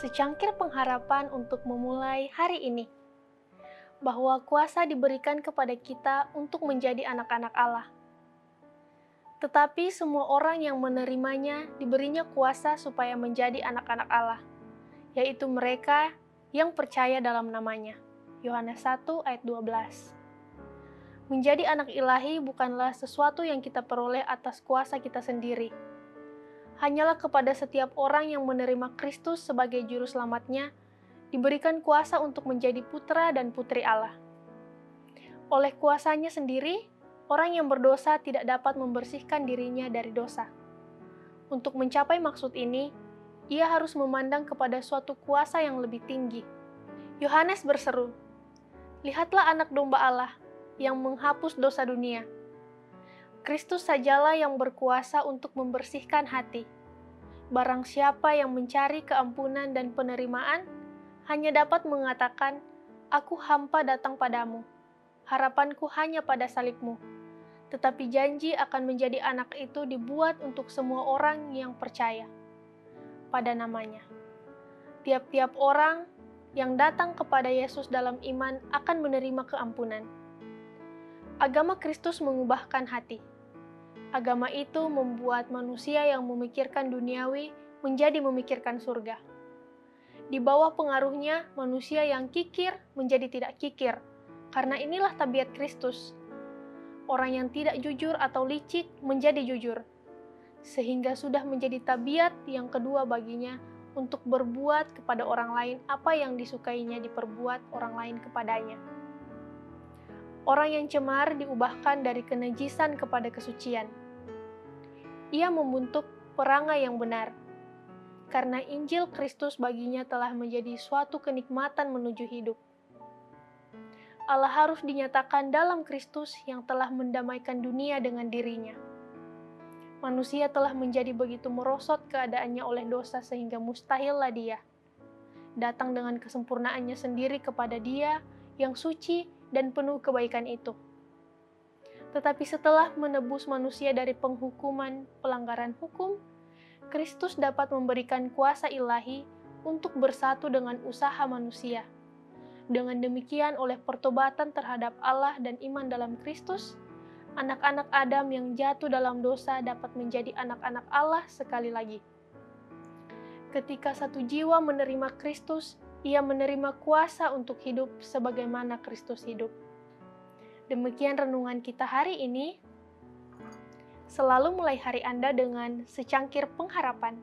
secangkir pengharapan untuk memulai hari ini. Bahwa kuasa diberikan kepada kita untuk menjadi anak-anak Allah. Tetapi semua orang yang menerimanya diberinya kuasa supaya menjadi anak-anak Allah, yaitu mereka yang percaya dalam namanya. Yohanes 1 ayat 12. Menjadi anak ilahi bukanlah sesuatu yang kita peroleh atas kuasa kita sendiri, hanyalah kepada setiap orang yang menerima Kristus sebagai juru selamatnya, diberikan kuasa untuk menjadi putra dan putri Allah. Oleh kuasanya sendiri, orang yang berdosa tidak dapat membersihkan dirinya dari dosa. Untuk mencapai maksud ini, ia harus memandang kepada suatu kuasa yang lebih tinggi. Yohanes berseru, "Lihatlah anak domba Allah yang menghapus dosa dunia." Kristus sajalah yang berkuasa untuk membersihkan hati. Barang siapa yang mencari keampunan dan penerimaan, hanya dapat mengatakan, Aku hampa datang padamu. Harapanku hanya pada salibmu. Tetapi janji akan menjadi anak itu dibuat untuk semua orang yang percaya pada namanya. Tiap-tiap orang yang datang kepada Yesus dalam iman akan menerima keampunan. Agama Kristus mengubahkan hati Agama itu membuat manusia yang memikirkan duniawi menjadi memikirkan surga. Di bawah pengaruhnya, manusia yang kikir menjadi tidak kikir, karena inilah tabiat Kristus. Orang yang tidak jujur atau licik menjadi jujur, sehingga sudah menjadi tabiat yang kedua baginya untuk berbuat kepada orang lain apa yang disukainya diperbuat orang lain kepadanya. Orang yang cemar diubahkan dari kenejisan kepada kesucian. Ia membentuk perangai yang benar, karena Injil Kristus baginya telah menjadi suatu kenikmatan menuju hidup. Allah harus dinyatakan dalam Kristus yang telah mendamaikan dunia dengan dirinya. Manusia telah menjadi begitu merosot keadaannya oleh dosa sehingga mustahillah dia datang dengan kesempurnaannya sendiri kepada dia yang suci dan penuh kebaikan itu. Tetapi setelah menebus manusia dari penghukuman pelanggaran hukum, Kristus dapat memberikan kuasa ilahi untuk bersatu dengan usaha manusia. Dengan demikian, oleh pertobatan terhadap Allah dan iman dalam Kristus, anak-anak Adam yang jatuh dalam dosa dapat menjadi anak-anak Allah sekali lagi. Ketika satu jiwa menerima Kristus, ia menerima kuasa untuk hidup sebagaimana Kristus hidup. Demikian renungan kita hari ini. Selalu mulai hari Anda dengan secangkir pengharapan.